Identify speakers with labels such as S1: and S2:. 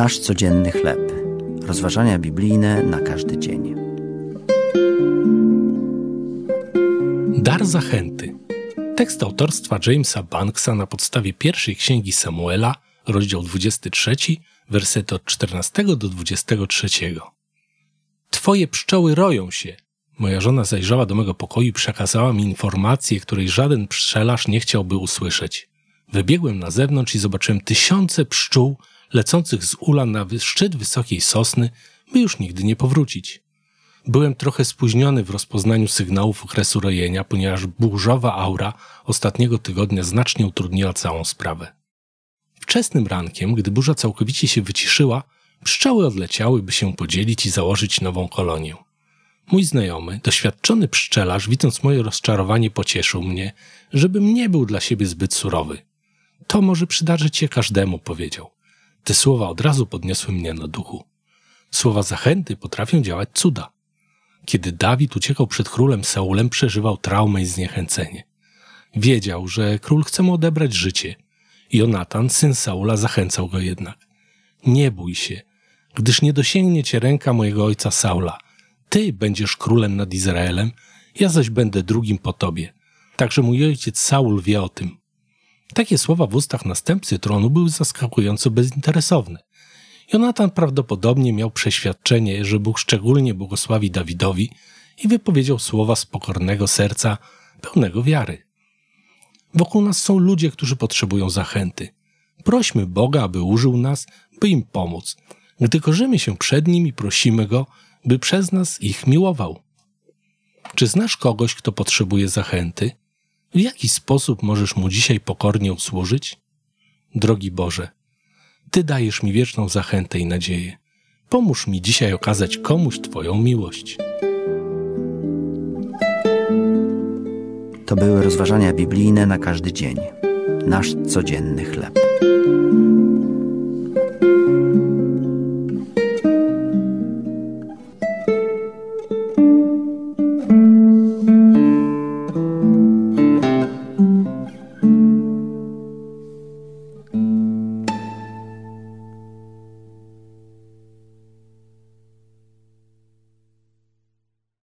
S1: Nasz codzienny chleb. Rozważania biblijne na każdy dzień.
S2: Dar zachęty. Tekst autorstwa Jamesa Banksa na podstawie pierwszej księgi Samuela, rozdział 23, wersety od 14 do 23. Twoje pszczoły roją się. Moja żona zajrzała do mego pokoju i przekazała mi informację, której żaden pszczelarz nie chciałby usłyszeć. Wybiegłem na zewnątrz i zobaczyłem tysiące pszczół lecących z ula na szczyt wysokiej sosny, by już nigdy nie powrócić. Byłem trochę spóźniony w rozpoznaniu sygnałów okresu rojenia, ponieważ burzowa aura ostatniego tygodnia znacznie utrudniła całą sprawę. Wczesnym rankiem, gdy burza całkowicie się wyciszyła, pszczoły odleciały, by się podzielić i założyć nową kolonię. Mój znajomy, doświadczony pszczelarz, widząc moje rozczarowanie, pocieszył mnie, żebym nie był dla siebie zbyt surowy. To może przydarzyć się każdemu, powiedział. Te słowa od razu podniosły mnie na duchu. Słowa zachęty potrafią działać cuda. Kiedy Dawid uciekał przed królem Saulem, przeżywał traumę i zniechęcenie. Wiedział, że król chce mu odebrać życie. Jonatan, syn Saula, zachęcał go jednak. Nie bój się, gdyż nie dosięgnie cię ręka mojego ojca Saula. Ty będziesz królem nad Izraelem, ja zaś będę drugim po tobie. Także mój ojciec Saul wie o tym. Takie słowa w ustach następcy tronu były zaskakująco bezinteresowne. Jonatan prawdopodobnie miał przeświadczenie, że Bóg szczególnie błogosławi Dawidowi i wypowiedział słowa z pokornego serca, pełnego wiary. Wokół nas są ludzie, którzy potrzebują zachęty. Prośmy Boga, aby użył nas, by im pomóc. Gdy korzymy się przed Nim i prosimy Go, by przez nas ich miłował. Czy znasz kogoś, kto potrzebuje zachęty? W jaki sposób możesz mu dzisiaj pokornie usłużyć? Drogi Boże, Ty dajesz mi wieczną zachętę i nadzieję. Pomóż mi dzisiaj okazać komuś Twoją miłość.
S1: To były rozważania biblijne na każdy dzień. Nasz codzienny chleb.